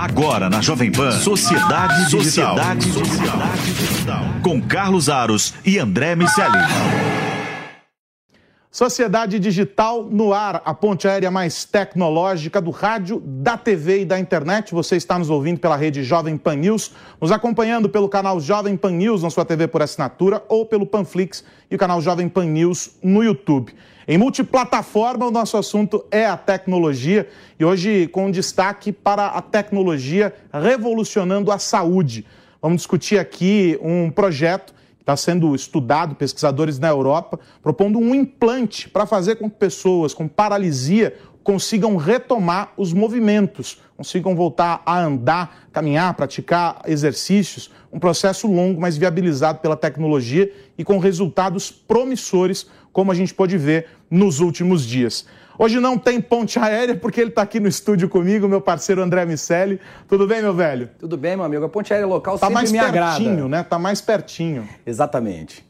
Agora na Jovem Pan, Sociedade Digital. Sociedade, Sociedade Digital. Com Carlos Aros e André Miceli. Sociedade Digital no ar, a ponte aérea mais tecnológica do rádio, da TV e da internet. Você está nos ouvindo pela rede Jovem Pan News, nos acompanhando pelo canal Jovem Pan News na sua TV por assinatura ou pelo Panflix e o canal Jovem Pan News no YouTube. Em multiplataforma, o nosso assunto é a tecnologia e hoje com destaque para a tecnologia revolucionando a saúde. Vamos discutir aqui um projeto está sendo estudado, pesquisadores na Europa, propondo um implante para fazer com que pessoas com paralisia consigam retomar os movimentos, consigam voltar a andar, caminhar, praticar exercícios, um processo longo, mas viabilizado pela tecnologia e com resultados promissores, como a gente pode ver nos últimos dias. Hoje não tem ponte aérea porque ele está aqui no estúdio comigo, meu parceiro André Miceli. Tudo bem, meu velho? Tudo bem, meu amigo. A ponte aérea local tá sempre mais me pertinho, agrada. né? Tá mais pertinho. Exatamente.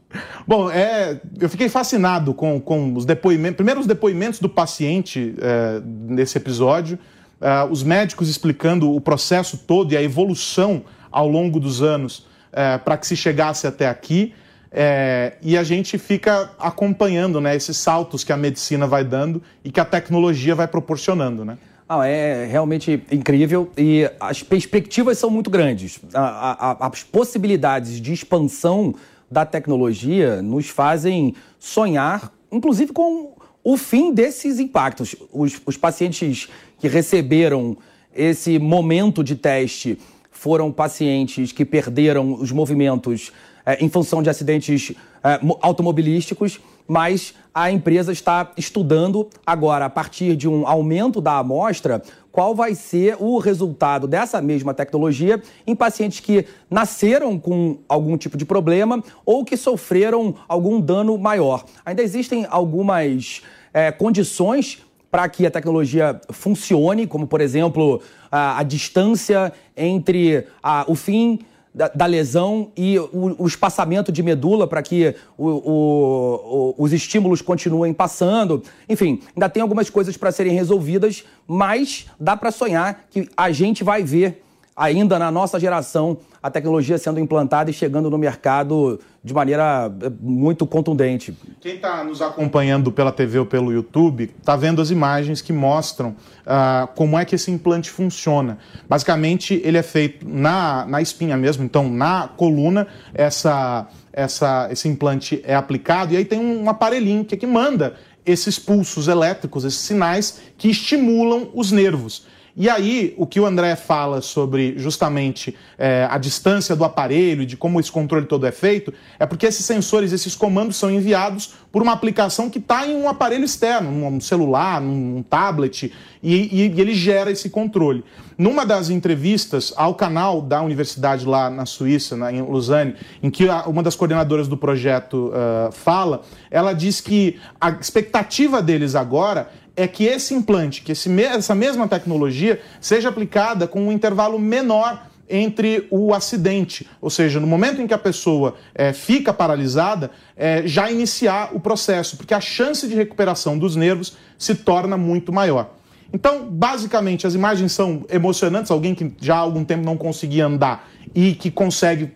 Bom, é, eu fiquei fascinado com, com os depoimentos. Primeiro, os depoimentos do paciente é, nesse episódio, é, os médicos explicando o processo todo e a evolução ao longo dos anos é, para que se chegasse até aqui. É, e a gente fica acompanhando né, esses saltos que a medicina vai dando e que a tecnologia vai proporcionando. Né? Ah, é realmente incrível e as perspectivas são muito grandes. A, a, as possibilidades de expansão da tecnologia nos fazem sonhar, inclusive com o fim desses impactos. Os, os pacientes que receberam esse momento de teste foram pacientes que perderam os movimentos é, em função de acidentes é, automobilísticos, mas a empresa está estudando agora, a partir de um aumento da amostra, qual vai ser o resultado dessa mesma tecnologia em pacientes que nasceram com algum tipo de problema ou que sofreram algum dano maior. Ainda existem algumas é, condições para que a tecnologia funcione, como, por exemplo, a, a distância entre a, o fim da, da, lesão e o, o, espaçamento de medula para que o, o, os estímulos continuem passando. Enfim, ainda tem algumas coisas para serem resolvidas, mas dá para sonhar que a gente vai ver ainda na nossa geração a tecnologia sendo implantada e chegando no mercado de maneira eh, muito contundente. Quem está nos acompanhando pela TV ou pelo YouTube está vendo as imagens que mostram uh, como é que esse implante funciona. Basicamente, ele é feito na, na espinha mesmo, então na coluna, essa, essa, esse implante é aplicado e aí tem um aparelhinho que, é que manda esses pulsos elétricos, esses sinais que estimulam os nervos. E aí, o que o André fala sobre justamente é, a distância do aparelho e de como esse controle todo é feito, é porque esses sensores, esses comandos são enviados por uma aplicação que está em um aparelho externo, num celular, num tablet, e, e, e, ele gera esse controle. Numa das entrevistas ao canal da universidade lá na Suíça, na, em Lausanne, em que a, uma das coordenadoras do projeto uh, fala, ela diz que a expectativa deles agora é que esse implante, que esse, essa mesma tecnologia seja aplicada com um intervalo menor entre o acidente, ou seja, no momento em que a pessoa é, fica paralisada, é, já iniciar o processo, porque a chance de recuperação dos nervos se torna muito maior. Então, basicamente, as imagens são emocionantes. Alguém que já há algum tempo não conseguia andar e que consegue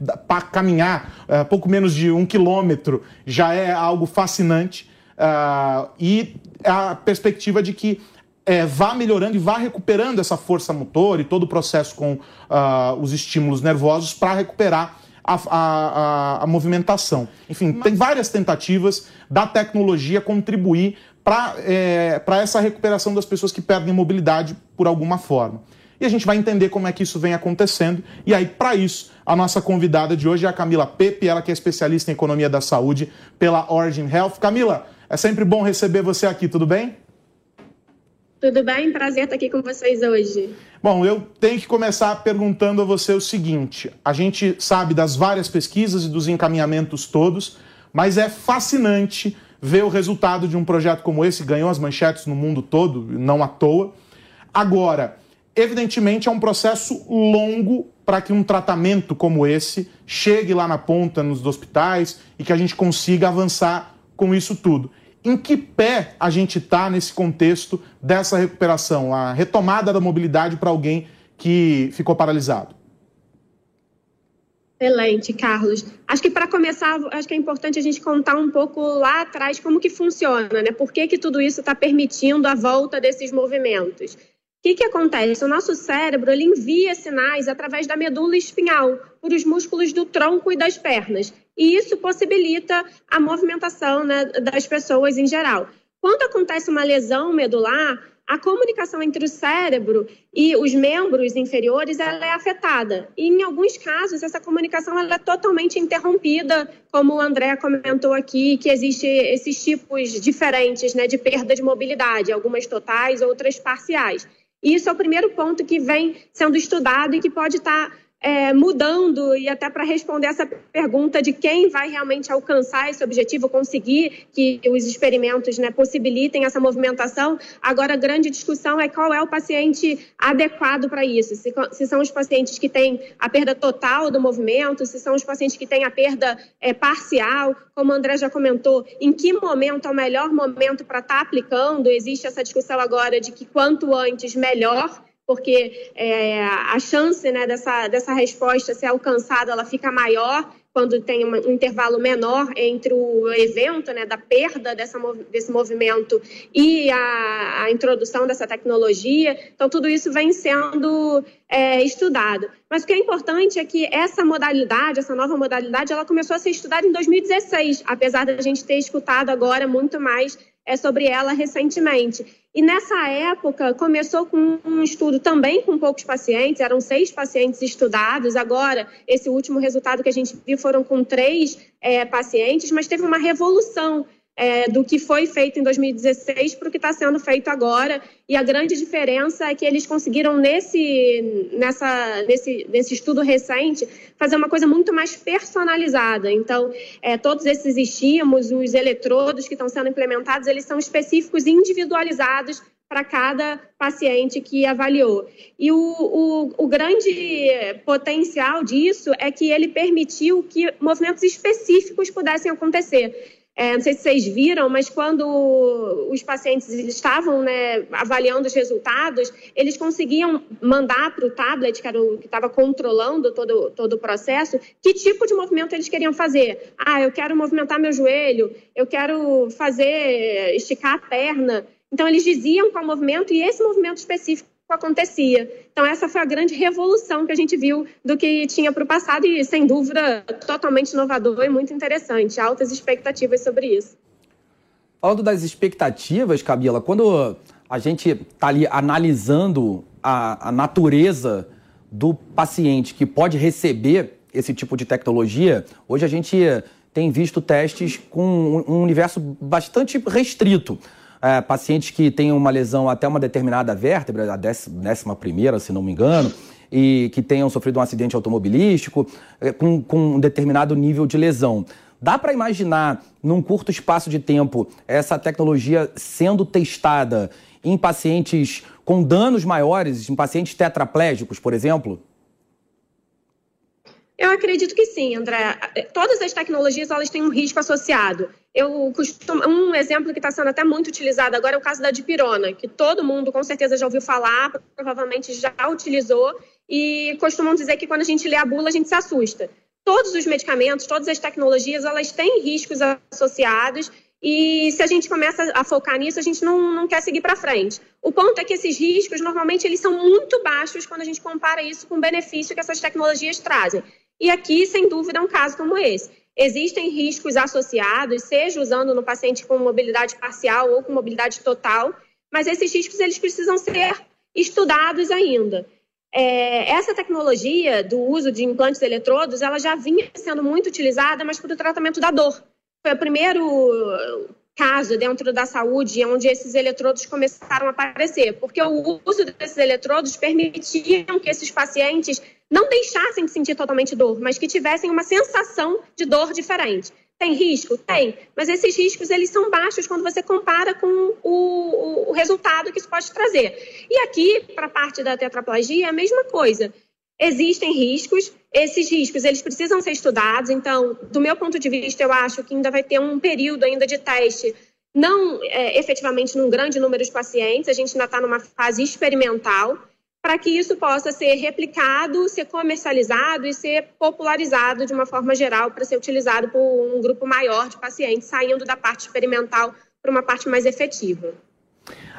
caminhar é, pouco menos de um quilômetro já é algo fascinante. Uh, e a perspectiva de que é, vá melhorando e vá recuperando essa força motor e todo o processo com uh, os estímulos nervosos para recuperar a, a, a, movimentação. Enfim, Mas... tem várias tentativas da tecnologia contribuir para é, essa recuperação das pessoas que perdem mobilidade por alguma forma. E a gente vai entender como é que isso vem acontecendo. E aí, para isso, a nossa convidada de hoje é a Camila Pepe, ela que é especialista em economia da saúde pela Origin Health. Camila, é sempre bom receber você aqui, tudo bem? Tudo bem? Prazer estar aqui com vocês hoje. Bom, eu tenho que começar perguntando a você o seguinte: a gente sabe das várias pesquisas e dos encaminhamentos todos, mas é fascinante ver o resultado de um projeto como esse, ganhou as manchetes no mundo todo, não à toa. Agora, evidentemente é um processo longo para que um tratamento como esse chegue lá na ponta nos hospitais e que a gente consiga avançar com isso tudo. Em que pé a gente está nesse contexto dessa recuperação, a retomada da mobilidade para alguém que ficou paralisado? Excelente, Carlos. Acho que para começar, acho que é importante a gente contar um pouco lá atrás como que funciona, né? Por que, que tudo isso está permitindo a volta desses movimentos? O que, que acontece? O nosso cérebro ele envia sinais através da medula espinhal, por os músculos do tronco e das pernas. E isso possibilita a movimentação né, das pessoas em geral. Quando acontece uma lesão medular, a comunicação entre o cérebro e os membros inferiores ela é afetada. E, em alguns casos, essa comunicação ela é totalmente interrompida, como o André comentou aqui, que existem esses tipos diferentes né, de perda de mobilidade, algumas totais, outras parciais. E isso é o primeiro ponto que vem sendo estudado e que pode estar é, mudando e até para responder essa pergunta de quem vai realmente alcançar esse objetivo, conseguir que os experimentos né, possibilitem essa movimentação. Agora, a grande discussão é qual é o paciente adequado para isso. Se, se, são os pacientes que têm a perda total do movimento, se são os pacientes que têm a perda é, parcial, como o André já comentou, em que momento é o melhor momento para estar tá aplicando. Existe essa discussão agora de que quanto antes, melhor porque é, a chance né, dessa, dessa resposta ser alcançada ela fica maior quando tem um intervalo menor entre o evento, né, da perda dessa, desse movimento e a, a, introdução dessa tecnologia. Então, tudo isso vem sendo é, estudado. Mas o que é importante é que essa modalidade, essa nova modalidade, ela começou a ser estudada em 2016, apesar da gente ter escutado agora muito mais é, sobre ela recentemente. E nessa época começou com um estudo também com poucos pacientes, eram seis pacientes estudados. Agora, esse último resultado que a gente viu foram com três é, pacientes, mas teve uma revolução é, do que foi feito em 2016 para o que está sendo feito agora. E a grande diferença é que eles conseguiram, nesse, nessa, nesse, nesse estudo recente, fazer uma coisa muito mais personalizada. Então, é, todos esses estímulos, os eletrodos que estão sendo implementados, eles são específicos e individualizados para cada paciente que avaliou. E o, o, o, grande potencial disso é que ele permitiu que movimentos específicos pudessem acontecer. É, não sei se vocês viram, mas quando os pacientes estavam né, avaliando os resultados, eles conseguiam mandar para o tablet, que era o que estava controlando todo, todo o processo, que tipo de movimento eles queriam fazer. Ah, eu quero movimentar meu joelho, eu quero fazer, esticar a perna. Então, eles diziam qual movimento e esse movimento específico acontecia. Então, essa foi a grande revolução que a gente viu do que tinha para o passado e, sem dúvida, totalmente inovador e muito interessante. Altas expectativas sobre isso. Falando das expectativas, Camila, quando a gente está ali analisando a, a natureza do paciente que pode receber esse tipo de tecnologia, hoje a gente tem visto testes com um universo bastante restrito é, pacientes que têm uma lesão até uma determinada vértebra, a décima primeira, se não me engano, e que tenham sofrido um acidente automobilístico é, com, com um determinado nível de lesão. Dá para imaginar, num curto espaço de tempo, essa tecnologia sendo testada em pacientes com danos maiores, em pacientes tetraplégicos, por exemplo? Eu acredito que sim, André. Todas as tecnologias elas têm um risco associado. Eu costumo, um exemplo que está sendo até muito utilizado agora é o caso da dipirona, que todo mundo com certeza já ouviu falar, provavelmente já utilizou, e costumam dizer que quando a gente lê a bula a gente se assusta. Todos os medicamentos, todas as tecnologias, elas têm riscos associados e se a gente começa a focar nisso, a gente não, não quer seguir para frente. O ponto é que esses riscos, normalmente, eles são muito baixos quando a gente compara isso com o benefício que essas tecnologias trazem. E aqui, sem dúvida, é um caso como esse. Existem riscos associados, seja usando no paciente com mobilidade parcial ou com mobilidade total, mas esses riscos eles precisam ser estudados ainda. É, essa tecnologia do uso de implantes eletrodos, ela já vinha sendo muito utilizada, mas para o tratamento da dor. Foi o primeiro caso dentro da saúde onde esses eletrodos começaram a aparecer, porque o uso desses eletrodos permitiam que esses pacientes não deixassem de sentir totalmente dor, mas que tivessem uma sensação de dor diferente. Tem risco? Tem, mas esses riscos eles são baixos quando você compara com o, o, resultado que isso pode trazer. E aqui, para a parte da tetraplegia, é a mesma coisa. Existem riscos, esses riscos eles precisam ser estudados, então, do meu ponto de vista, eu acho que ainda vai ter um período ainda de teste, não é, efetivamente num grande número de pacientes, a gente ainda está numa fase experimental, para que isso possa ser replicado, ser comercializado e ser popularizado de uma forma geral para ser utilizado por um grupo maior de pacientes, saindo da parte experimental para uma parte mais efetiva.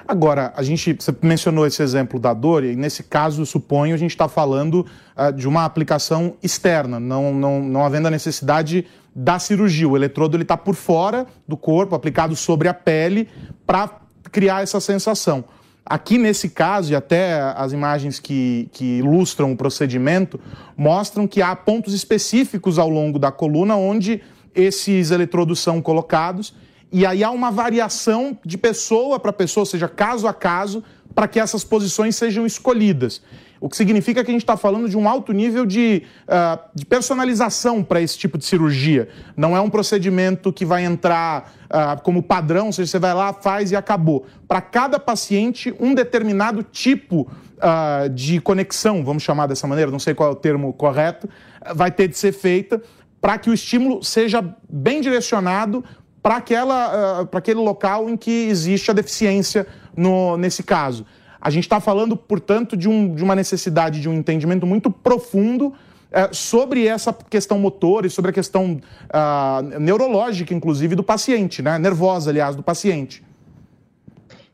Agora, a gente você mencionou esse exemplo da dor, e nesse caso, suponho, a gente está falando uh, de uma aplicação externa, não, não, não havendo a necessidade da cirurgia. O eletrodo está por fora do corpo, aplicado sobre a pele, para criar essa sensação. Aqui nesse caso, e até as imagens que, que ilustram o procedimento, mostram que há pontos específicos ao longo da coluna onde esses eletrodos são colocados, e aí há uma variação de pessoa para pessoa, ou seja, caso a caso, para que essas posições sejam escolhidas. O que significa que a gente está falando de um alto nível de, uh, de personalização para esse tipo de cirurgia. Não é um procedimento que vai entrar uh, como padrão, ou seja, você vai lá, faz e acabou. Para cada paciente, um determinado tipo uh, de conexão, vamos chamar dessa maneira, não sei qual é o termo correto, vai ter de ser feita para que o estímulo seja bem direcionado para aquele local em que existe a deficiência no, nesse caso. A gente está falando, portanto, de, um, de, uma necessidade de um entendimento muito profundo é, sobre essa questão motora e sobre a questão uh, neurológica, inclusive, do paciente, né? nervosa, aliás, do paciente.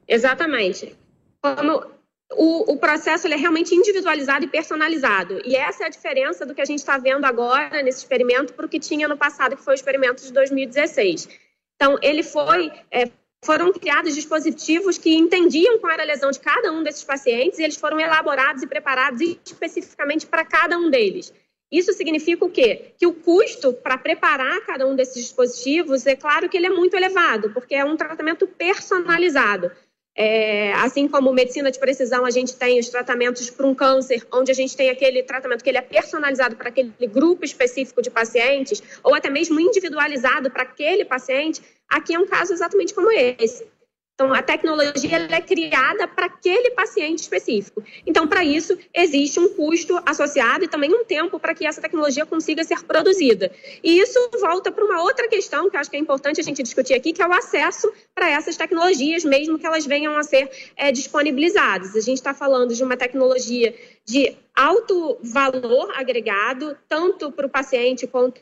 Exatamente. Como o, o, processo é realmente individualizado e personalizado. E essa é a diferença do que a gente está vendo agora nesse experimento para o que tinha no passado, que foi o experimento de 2016. Então, ele foi é, foram criados dispositivos que entendiam qual era a lesão de cada um desses pacientes e eles foram elaborados e preparados especificamente para cada um deles. Isso significa o quê? Que o custo para preparar cada um desses dispositivos, é claro que ele é muito elevado, porque é um tratamento personalizado. É, assim como medicina de precisão, a gente tem os tratamentos para um câncer, onde a gente tem aquele tratamento que ele é personalizado para aquele grupo específico de pacientes, ou até mesmo individualizado para aquele paciente. Aqui é um caso exatamente como esse. Então, a tecnologia é criada para aquele paciente específico. Então, para isso, existe um custo associado e também um tempo para que essa tecnologia consiga ser produzida. E isso volta para uma outra questão que acho que é importante a gente discutir aqui, que é o acesso para essas tecnologias, mesmo que elas venham a ser é, disponibilizadas. A gente está falando de uma tecnologia de alto valor agregado, tanto para o paciente quanto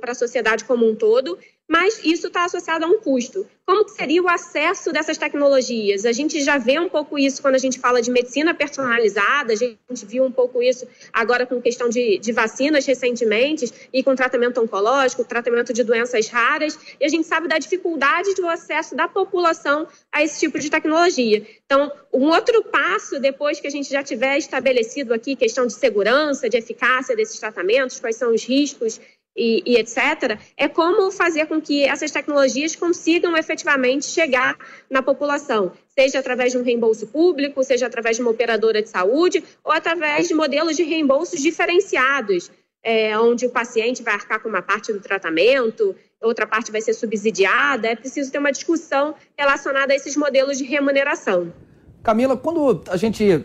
para a sociedade como um todo, mas isso está associado a um custo. Como que seria o acesso dessas tecnologias? A gente já vê um pouco isso quando a gente fala de medicina personalizada, a gente viu um pouco isso agora com questão de, de vacinas recentemente e com tratamento oncológico, tratamento de doenças raras, e a gente sabe da dificuldade do acesso da população a esse tipo de tecnologia. Então, um outro passo, depois que a gente já tiver estabelecido aqui questão de segurança, de eficácia desses tratamentos, quais são os riscos e, e, etc., é como fazer com que essas tecnologias consigam efetivamente chegar na população, seja através de um reembolso público, seja através de uma operadora de saúde, ou através de modelos de reembolsos diferenciados, é, onde o paciente vai arcar com uma parte do tratamento, outra parte vai ser subsidiada. É preciso ter uma discussão relacionada a esses modelos de remuneração. Camila, quando a gente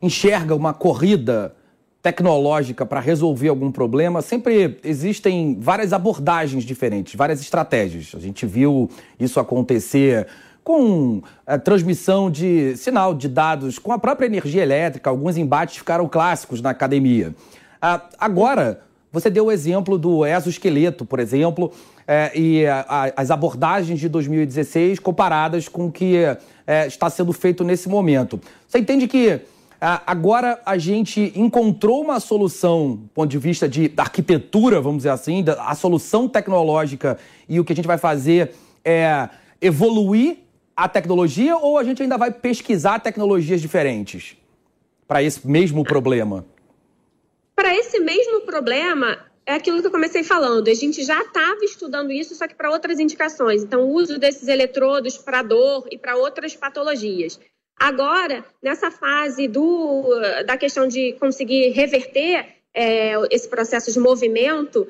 enxerga uma corrida tecnológica para resolver algum problema, sempre existem várias abordagens diferentes, várias estratégias. A gente viu isso acontecer com a eh, transmissão de sinal de dados com a própria energia elétrica, alguns embates ficaram clássicos na academia. Ah, agora, você deu o exemplo do exoesqueleto, por exemplo, é, e as abordagens de 2016 comparadas com o que é, está sendo feito nesse momento. Você entende que Agora a gente encontrou uma solução, do ponto de vista de arquitetura, vamos dizer assim, a solução tecnológica e o que a gente vai fazer é evoluir a tecnologia ou a gente ainda vai pesquisar tecnologias diferentes para esse mesmo problema? Para esse mesmo problema, é aquilo que eu comecei falando. A gente já estava estudando isso, só que para outras indicações. Então, o uso desses eletrodos para dor e para outras patologias. Agora, nessa fase do, da questão de conseguir reverter é, esse processo de movimento,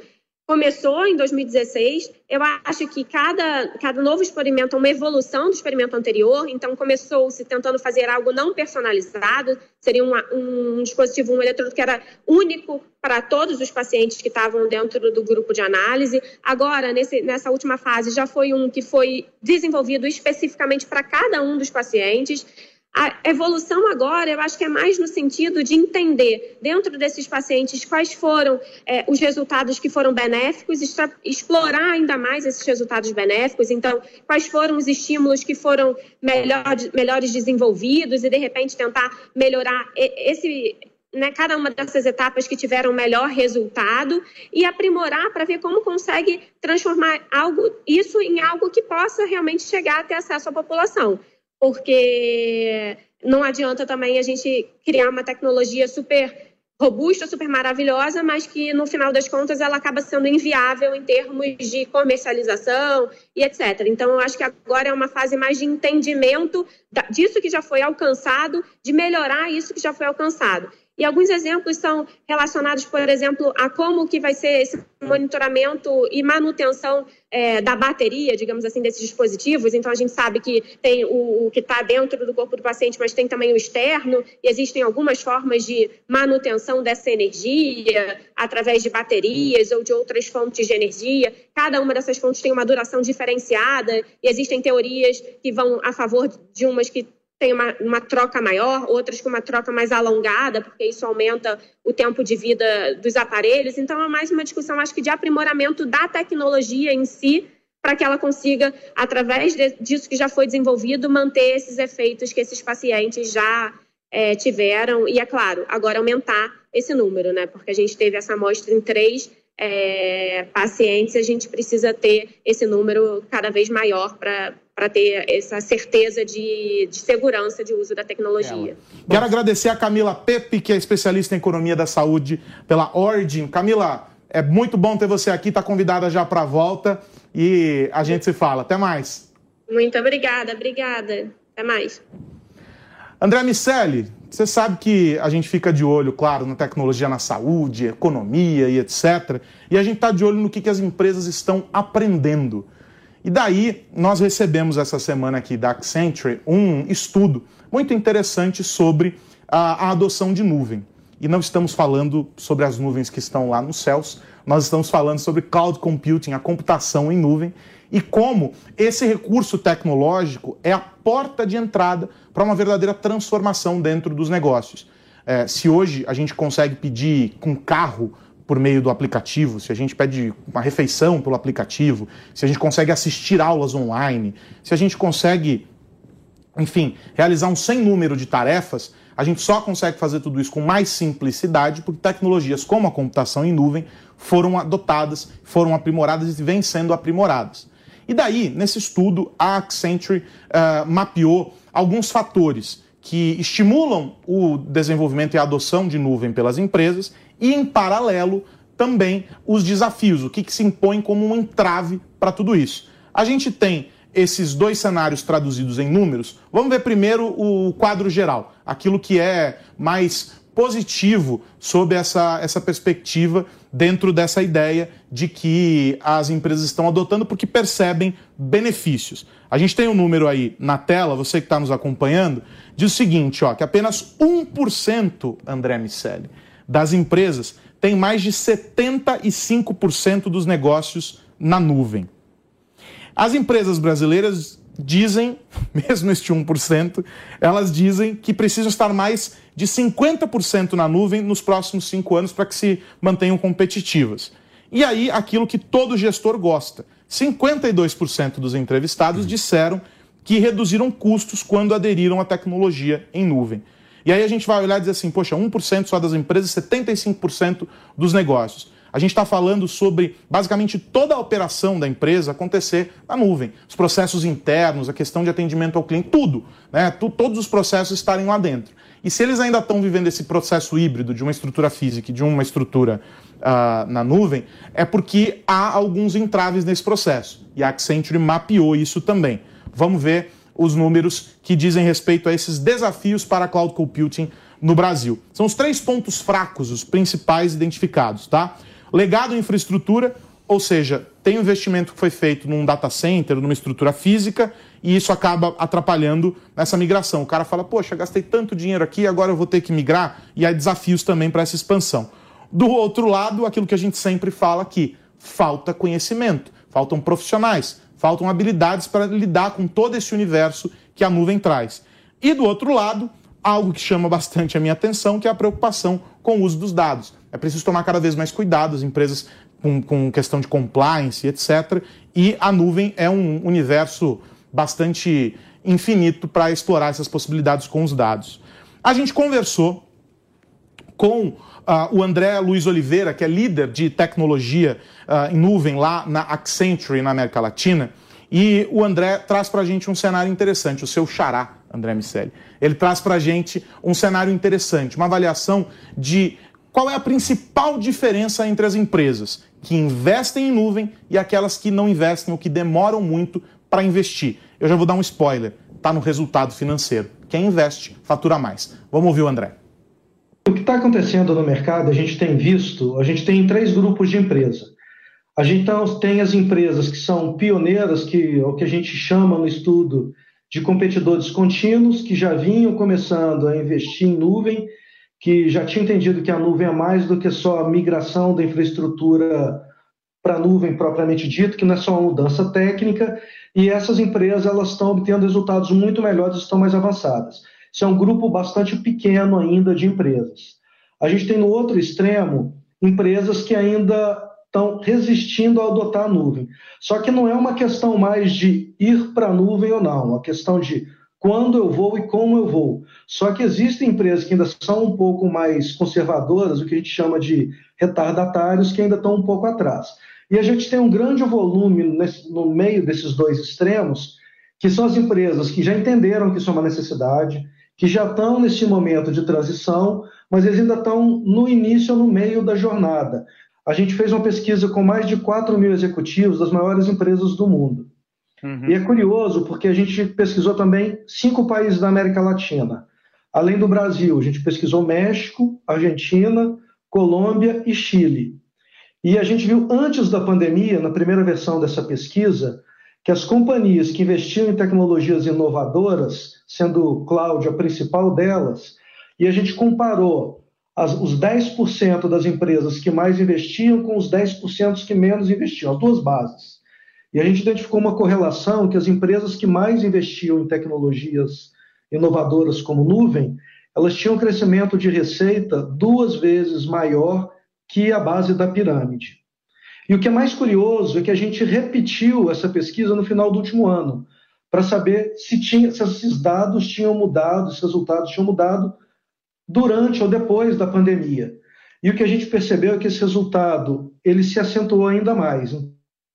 começou em 2016. Eu acho que cada, cada novo experimento é uma evolução do experimento anterior. Então, começou-se tentando fazer algo não personalizado, seria uma, um dispositivo, um eletrodo que era único para todos os pacientes que estavam dentro do grupo de análise. Agora, nesse, nessa última fase, já foi um que foi desenvolvido especificamente para cada um dos pacientes. A evolução agora, eu acho que é mais no sentido de entender, dentro desses pacientes, quais foram é, os resultados que foram benéficos, explorar ainda mais esses resultados benéficos. Então, quais foram os estímulos que foram melhor, melhores desenvolvidos e, de repente, tentar melhorar esse, né, cada uma dessas etapas que tiveram melhor resultado e aprimorar para ver como consegue transformar algo, isso em algo que possa realmente chegar a ter acesso à população porque não adianta também a gente criar uma tecnologia super robusta, super maravilhosa, mas que no final das contas ela acaba sendo inviável em termos de comercialização e etc. Então eu acho que agora é uma fase mais de entendimento disso que já foi alcançado, de melhorar isso que já foi alcançado. E alguns exemplos são relacionados, por exemplo, a como que vai ser esse monitoramento e manutenção é, da bateria, digamos assim, desses dispositivos. Então, a gente sabe que tem o, o que está dentro do corpo do paciente, mas tem também o externo, e existem algumas formas de manutenção dessa energia através de baterias ou de outras fontes de energia. Cada uma dessas fontes tem uma duração diferenciada, e existem teorias que vão a favor de umas que tem uma, uma, troca maior, outras com uma troca mais alongada, porque isso aumenta o tempo de vida dos aparelhos. Então, é mais uma discussão, acho que, de aprimoramento da tecnologia em si, para que ela consiga, através de, disso que já foi desenvolvido, manter esses efeitos que esses pacientes já é, tiveram. E, é claro, agora aumentar esse número, né? Porque a gente teve essa amostra em três é, pacientes, a gente precisa ter esse número cada vez maior para para ter essa certeza de, de, segurança de uso da tecnologia. Quero agradecer a Camila Pepe, que é especialista em economia da saúde, pela Origin. Camila, é muito bom ter você aqui, está convidada já para a volta e a gente se fala. Até mais. Muito obrigada, obrigada. Até mais. André Miceli, você sabe que a gente fica de olho, claro, na tecnologia na saúde, economia e etc. E a gente está de olho no que, que as empresas estão aprendendo. E daí nós recebemos essa semana aqui da Accenture um estudo muito interessante sobre a, a adoção de nuvem. E não estamos falando sobre as nuvens que estão lá nos céus, nós estamos falando sobre cloud computing, a computação em nuvem, e como esse recurso tecnológico é a porta de entrada para uma verdadeira transformação dentro dos negócios. É, se hoje a gente consegue pedir com carro por meio do aplicativo, se a gente pede uma refeição pelo aplicativo, se a gente consegue assistir aulas online, se a gente consegue, enfim, realizar um sem número de tarefas, a gente só consegue fazer tudo isso com mais simplicidade porque tecnologias como a computação em nuvem foram adotadas, foram aprimoradas e vêm sendo aprimoradas. E daí, nesse estudo, a Accenture uh, mapeou alguns fatores que estimulam o desenvolvimento e a adoção de nuvem pelas empresas e, em paralelo, também os desafios, o que, que se impõe como um entrave para tudo isso. A gente tem esses dois cenários traduzidos em números. Vamos ver primeiro o quadro geral, aquilo que é mais positivo sob essa, essa perspectiva dentro dessa ideia de que as empresas estão adotando porque percebem benefícios. A gente tem um número aí na tela, você que está nos acompanhando, diz o seguinte, ó, que apenas 1%, André Miceli, das empresas tem mais de 75% dos negócios na nuvem. As empresas brasileiras dizem, mesmo este 1%, elas dizem que precisam estar mais de 50% na nuvem nos próximos cinco anos para que se mantenham competitivas. E aí, aquilo que todo gestor gosta. 52% dos entrevistados disseram que reduziram custos quando aderiram à tecnologia em nuvem. E aí a gente vai olhar e dizer assim, poxa, 1% só das empresas, 75% dos negócios. A gente está falando sobre basicamente toda a operação da empresa acontecer na nuvem. Os processos internos, a questão de atendimento ao cliente, tudo. Né? Todos os processos estarem lá dentro. E se eles ainda estão vivendo esse processo híbrido de uma estrutura física e de uma estrutura uh, na nuvem, é porque há alguns entraves nesse processo. E a Accenture mapeou isso também. Vamos ver os números que dizem respeito a esses desafios para cloud computing no Brasil. São os três pontos fracos, os principais identificados, tá? Legado em infraestrutura, ou seja, tem um investimento que foi feito num data center, numa estrutura física, e isso acaba atrapalhando essa migração. O cara fala, poxa, gastei tanto dinheiro aqui, agora eu vou ter que migrar, e há desafios também para essa expansão. Do outro lado, aquilo que a gente sempre fala aqui, falta conhecimento, faltam profissionais, faltam habilidades para lidar com todo esse universo que a nuvem traz. E do outro lado, algo que chama bastante a minha atenção, que é a preocupação com o uso dos dados. É preciso tomar cada vez mais cuidado, as empresas com, com questão de compliance, etc. E a nuvem é um universo bastante infinito para explorar essas possibilidades com os dados. A gente conversou com uh, o André Luiz Oliveira, que é líder de tecnologia uh, em nuvem lá na Accenture, na América Latina, e o André traz para a gente um cenário interessante, o seu xará, André Miceli. Ele traz para a gente um cenário interessante, uma avaliação de qual é a principal diferença entre as empresas que investem em nuvem e aquelas que não investem ou que demoram muito para investir. Eu já vou dar um spoiler, está no resultado financeiro. Quem investe fatura mais. Vamos ouvir o André. O que está acontecendo no mercado, a gente tem visto, a gente tem três grupos de empresa. A gente tem as empresas que são pioneiras, que é o que a gente chama no estudo de competidores contínuos, que já vinham começando a investir em nuvem, que já tinham entendido que a nuvem é mais do que só a migração da infraestrutura para a nuvem propriamente dito, que não é só uma mudança técnica, e essas empresas elas estão obtendo resultados muito melhores, estão mais avançadas. Isso é um grupo bastante pequeno ainda de empresas. A gente tem no outro extremo empresas que ainda estão resistindo a adotar a nuvem. Só que não é uma questão mais de ir para a nuvem ou não, é uma questão de quando eu vou e como eu vou. Só que existem empresas que ainda são um pouco mais conservadoras, o que a gente chama de retardatários, que ainda estão um pouco atrás. E a gente tem um grande volume nesse, no meio desses dois extremos, que são as empresas que já entenderam que isso é uma necessidade, que já estão nesse momento de transição, mas eles ainda estão no início ou no meio da jornada. A gente fez uma pesquisa com mais de 4 mil executivos das maiores empresas do mundo. Uhum. E é curioso porque a gente pesquisou também cinco países da América Latina. Além do Brasil, a gente pesquisou México, Argentina, Colômbia e Chile. E a gente viu antes da pandemia, na primeira versão dessa pesquisa, que as companhias que investiam em tecnologias inovadoras, sendo cloud a principal delas, e a gente comparou as, os 10% das empresas que mais investiam com os 10% que menos investiam, as duas bases. E a gente identificou uma correlação que as empresas que mais investiam em tecnologias inovadoras como nuvem, elas tinham um crescimento de receita duas vezes maior que a base da pirâmide. E o que é mais curioso é que a gente repetiu essa pesquisa no final do último ano, para saber se, tinha, se esses dados tinham mudado, se os resultados tinham mudado durante ou depois da pandemia. E o que a gente percebeu é que esse resultado ele se acentuou ainda mais.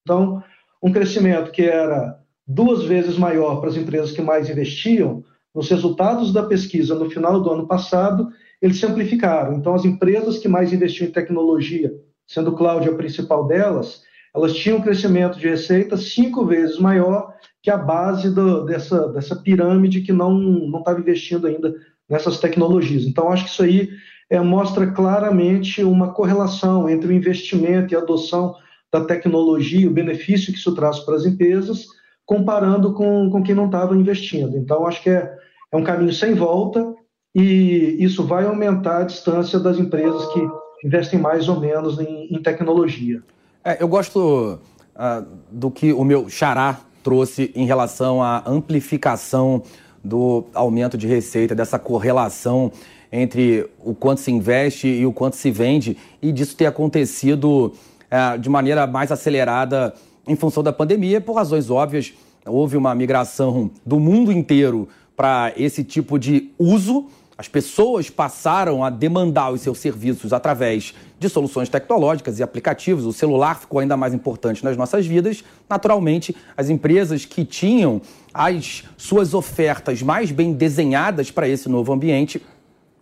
Então, um crescimento que era duas vezes maior para as empresas que mais investiam, nos resultados da pesquisa no final do ano passado, eles se amplificaram. Então, as empresas que mais investiam em tecnologia, sendo cloud a principal delas, elas tinham um crescimento de receita cinco vezes maior que a base do, dessa, dessa pirâmide que não estava investindo ainda nessas tecnologias. Então, acho que isso aí é, mostra claramente uma correlação entre o investimento e a adoção da tecnologia, o benefício que isso traz para as empresas, comparando com, com quem não estava investindo. Então, acho que é, é um caminho sem volta e isso vai aumentar a distância das empresas que investem mais ou menos em, em tecnologia. É, eu gosto uh, do que o meu xará trouxe em relação à amplificação do aumento de receita, dessa correlação entre o quanto se investe e o quanto se vende, e disso ter acontecido é, de maneira mais acelerada em função da pandemia, por razões óbvias. Houve uma migração do mundo inteiro para esse tipo de uso. As pessoas passaram a demandar os seus serviços através de soluções tecnológicas e aplicativos. O celular ficou ainda mais importante nas nossas vidas. Naturalmente, as empresas que tinham as suas ofertas mais bem desenhadas para esse novo ambiente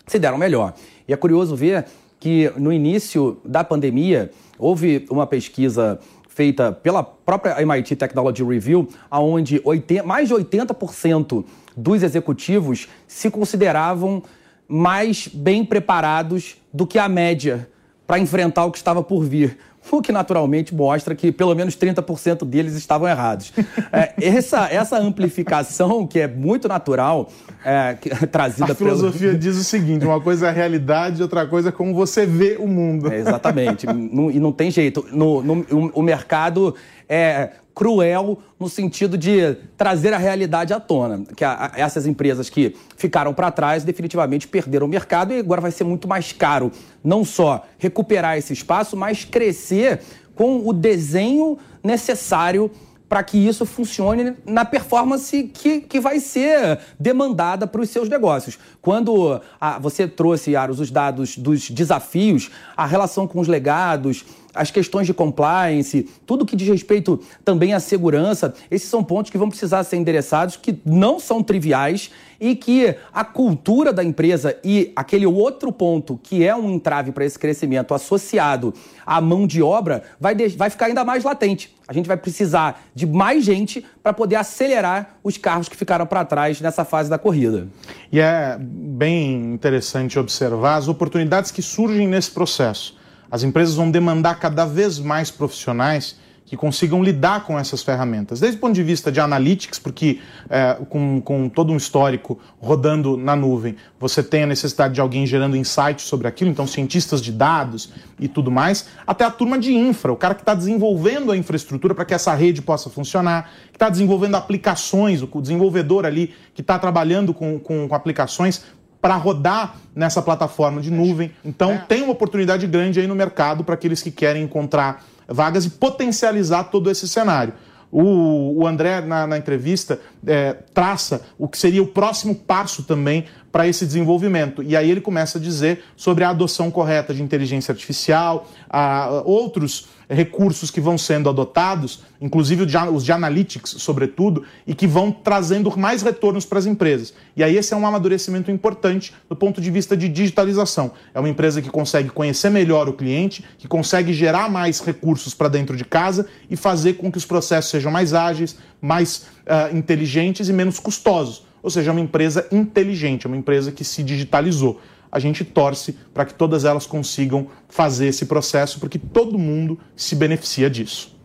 se deram melhor. E é curioso ver que no início da pandemia houve uma pesquisa feita pela própria MIT Technology Review, onde mais de 80% dos executivos se consideravam mais bem preparados do que a média para enfrentar o que estava por vir. O que naturalmente mostra que pelo menos 30% deles estavam errados. É, essa, essa amplificação, que é muito natural, é, que, trazida A filosofia pelo... diz o seguinte: uma coisa é a realidade, outra coisa é como você vê o mundo. É, exatamente. e não tem jeito. No, no, o mercado é, cruel no sentido de trazer a realidade à tona. Que a, a, essas empresas que ficaram para trás definitivamente perderam o mercado e agora vai ser muito mais caro não só recuperar esse espaço, mas crescer com o desenho necessário para que isso funcione na performance que, que vai ser demandada para os seus negócios. Quando a, você trouxe, Aros, os dados dos desafios, a relação com os legados, as questões de compliance, tudo que diz respeito também à segurança, esses são pontos que vão precisar ser endereçados, que não são triviais e que a cultura da empresa e aquele outro ponto que é um entrave para esse crescimento associado à mão de obra vai, vai ficar ainda mais latente. A gente vai precisar de mais gente para poder acelerar os carros que ficaram para trás nessa fase da corrida. E é bem interessante observar as oportunidades que surgem nesse processo. As empresas vão demandar cada vez mais profissionais que consigam lidar com essas ferramentas. Desde o ponto de vista de analytics, porque é, com, com todo um histórico rodando na nuvem, você tem a necessidade de alguém gerando insights sobre aquilo, então cientistas de dados e tudo mais, até a turma de infra, o cara que está desenvolvendo a infraestrutura para que essa rede possa funcionar, que está desenvolvendo aplicações, o desenvolvedor ali que está trabalhando com, com, com aplicações para rodar nessa plataforma de nuvem. Então é. tem uma oportunidade grande aí no mercado para aqueles que querem encontrar vagas e potencializar todo esse cenário. O, o André, na, na entrevista, é, traça o que seria o próximo passo também para esse desenvolvimento. E aí ele começa a dizer sobre a adoção correta de inteligência artificial, a, outros recursos que vão sendo adotados, inclusive os de analytics, sobretudo, e que vão trazendo mais retornos para as empresas. E aí esse é um amadurecimento importante do ponto de vista de digitalização. É uma empresa que consegue conhecer melhor o cliente, que consegue gerar mais recursos para dentro de casa e fazer com que os processos sejam mais ágeis, mais uh, inteligentes e menos custosos. Ou seja, é uma empresa inteligente, é uma empresa que se digitalizou a gente torce para que todas elas consigam fazer esse processo, porque todo mundo se beneficia disso.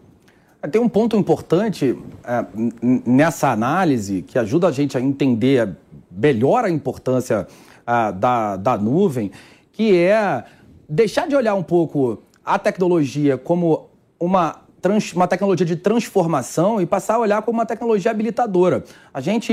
Tem um ponto importante é, nessa análise que ajuda a gente a entender melhor a importância é, da, da nuvem, que é deixar de olhar um pouco a tecnologia como uma trans, uma tecnologia de transformação e passar a olhar como uma tecnologia habilitadora. A gente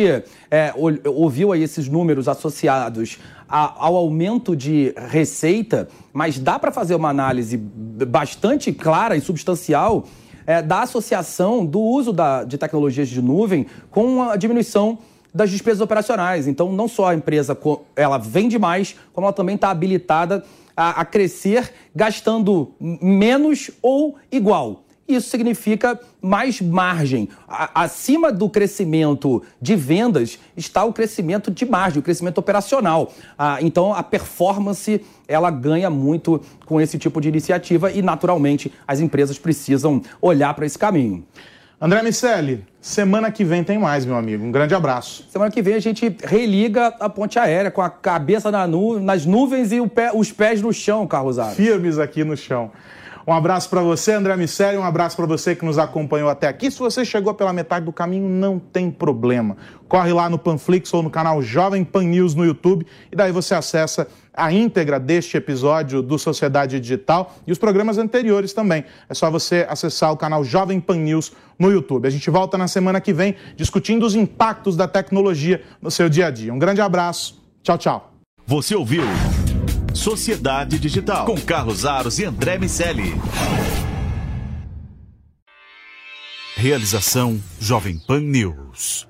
é, ouviu aí esses números associados a, ao aumento de receita, mas dá para fazer uma análise bastante clara e substancial é, da associação do uso da, de tecnologias de nuvem com a diminuição das despesas operacionais. Então, não só a empresa ela vende mais, como ela também está habilitada a, a crescer gastando menos ou igual. Isso significa mais margem. acima do crescimento de vendas está o crescimento de margem, o crescimento operacional. Ah, então, a performance ela ganha muito com esse tipo de iniciativa e, naturalmente, as empresas precisam olhar para esse caminho. André Miceli, semana que vem tem mais, meu amigo. Um grande abraço. Semana que vem a gente religa a ponte aérea com a cabeça na nu nas nuvens e pé, os pés no chão, Carlos Aros. Firmes aqui no chão. Um abraço para você, André Miceli, um abraço para você que nos acompanhou até aqui. Se você chegou pela metade do caminho, não tem problema. Corre lá no Panflix ou no canal Jovem Pan News no YouTube e daí você acessa a íntegra deste episódio do Sociedade Digital e os programas anteriores também. É só você acessar o canal Jovem Pan News no YouTube. A gente volta na semana que vem discutindo os impactos da tecnologia no seu dia a dia. Um grande abraço. Tchau, tchau. Você ouviu Sociedade Digital, com Carlos Aros e André Miceli. Realização Jovem Pan News.